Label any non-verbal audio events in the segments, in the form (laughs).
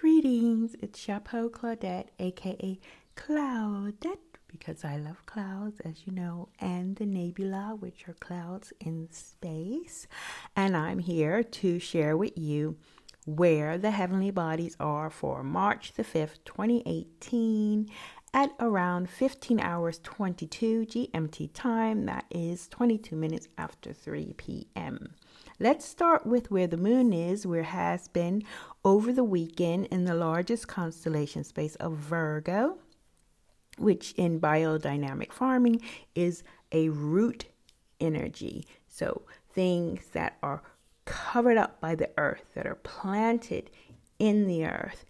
Greetings, it's Chapeau Claudette, aka Cloudette, because I love clouds, as you know, and the nebula, which are clouds in space. And I'm here to share with you where the heavenly bodies are for March the 5th, 2018, at around 15 hours 22 GMT time. That is 22 minutes after 3 p.m. Let's start with where the moon is, where has been over the weekend in the largest constellation space of Virgo, which in biodynamic farming is a root energy. So things that are covered up by the earth, that are planted in the earth,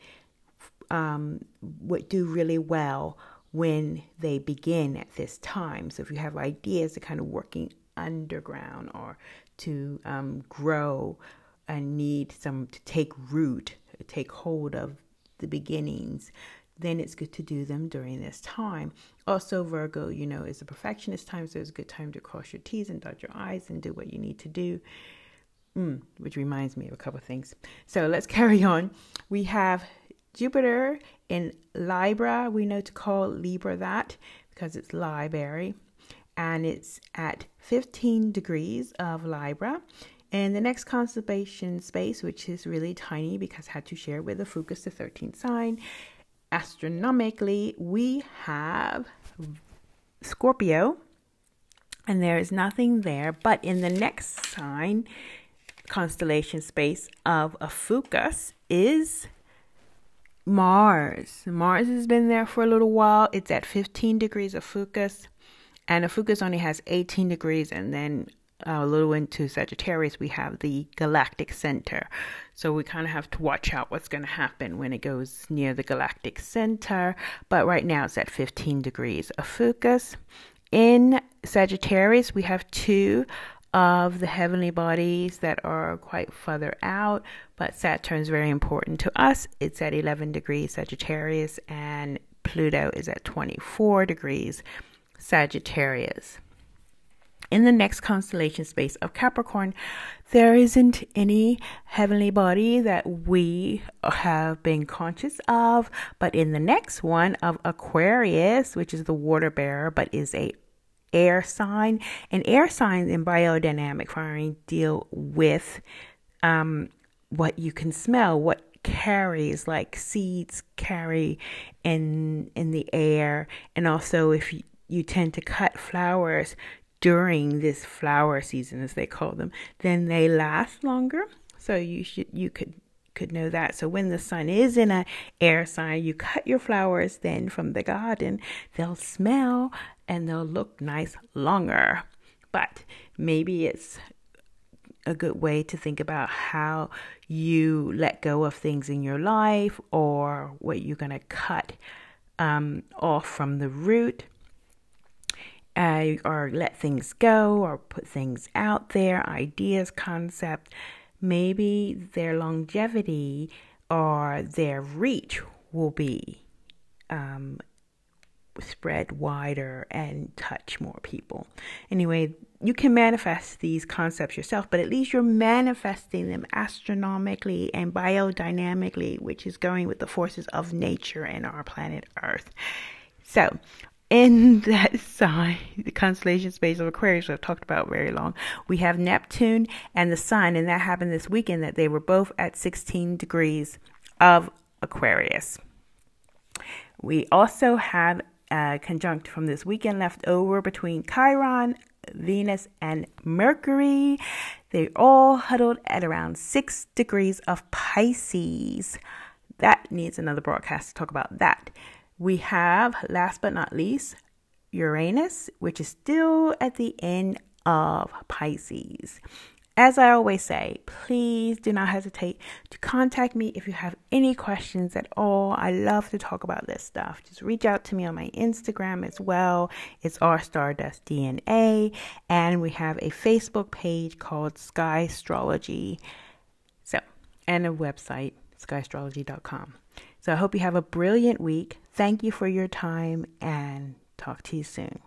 um, would do really well when they begin at this time. So if you have ideas of kind of working underground or to um, grow and need some to take root, take hold of the beginnings, then it's good to do them during this time. Also, Virgo, you know, is a perfectionist time, so it's a good time to cross your T's and dot your I's and do what you need to do. Mm, which reminds me of a couple of things. So let's (laughs) carry on. We have Jupiter in Libra. We know to call Libra that because it's library and it's at 15 degrees of Libra. And the next constellation space, which is really tiny because I had to share with the Ophiuchus, the 13th sign, astronomically, we have Scorpio, and there is nothing there. But in the next sign, constellation space of Ophiuchus is Mars. Mars has been there for a little while. It's at 15 degrees of Ophiuchus, And Ophiuchus only has 18 degrees, and then uh, a little into Sagittarius, we have the galactic center. So we kind of have to watch out what's going to happen when it goes near the galactic center. But right now it's at 15 degrees. of Ophiuchus. In Sagittarius, we have two of the heavenly bodies that are quite further out, but Saturn is very important to us. It's at 11 degrees Sagittarius, and Pluto is at 24 degrees Sagittarius. In the next constellation space of Capricorn, there isn't any heavenly body that we have been conscious of, but in the next one of Aquarius, which is the water bearer, but is a air sign, and air signs in biodynamic farming deal with um, what you can smell, what carries like seeds carry in in the air and also if you, you tend to cut flowers during this flower season as they call them then they last longer. So you should you could could know that. So when the sun is in a air sign you cut your flowers then from the garden they'll smell and they'll look nice longer. But maybe it's a good way to think about how you let go of things in your life or what you're going to cut um, off from the root uh, or let things go or put things out there, ideas, concept, maybe their longevity or their reach will be um, spread wider and touch more people. Anyway, you can manifest these concepts yourself, but at least you're manifesting them astronomically and biodynamically, which is going with the forces of nature and our planet Earth. So, in (laughs) that sign, the constellation space of Aquarius, I've talked about very long, we have Neptune and the Sun, and that happened this weekend that they were both at 16 degrees of Aquarius. We also have a conjunct from this weekend left over between Chiron, Venus, and Mercury. They're all huddled at around 6 degrees of Pisces. That needs another broadcast to talk about that. We have, last but not least, Uranus, which is still at the end of Pisces. As I always say, please do not hesitate to contact me if you have any questions at all. I love to talk about this stuff. Just reach out to me on my Instagram as well. It's our Stardust DNA, and we have a Facebook page called Sky Astrology. So, and a website, skyastrology.com. So I hope you have a brilliant week. Thank you for your time and talk to you soon.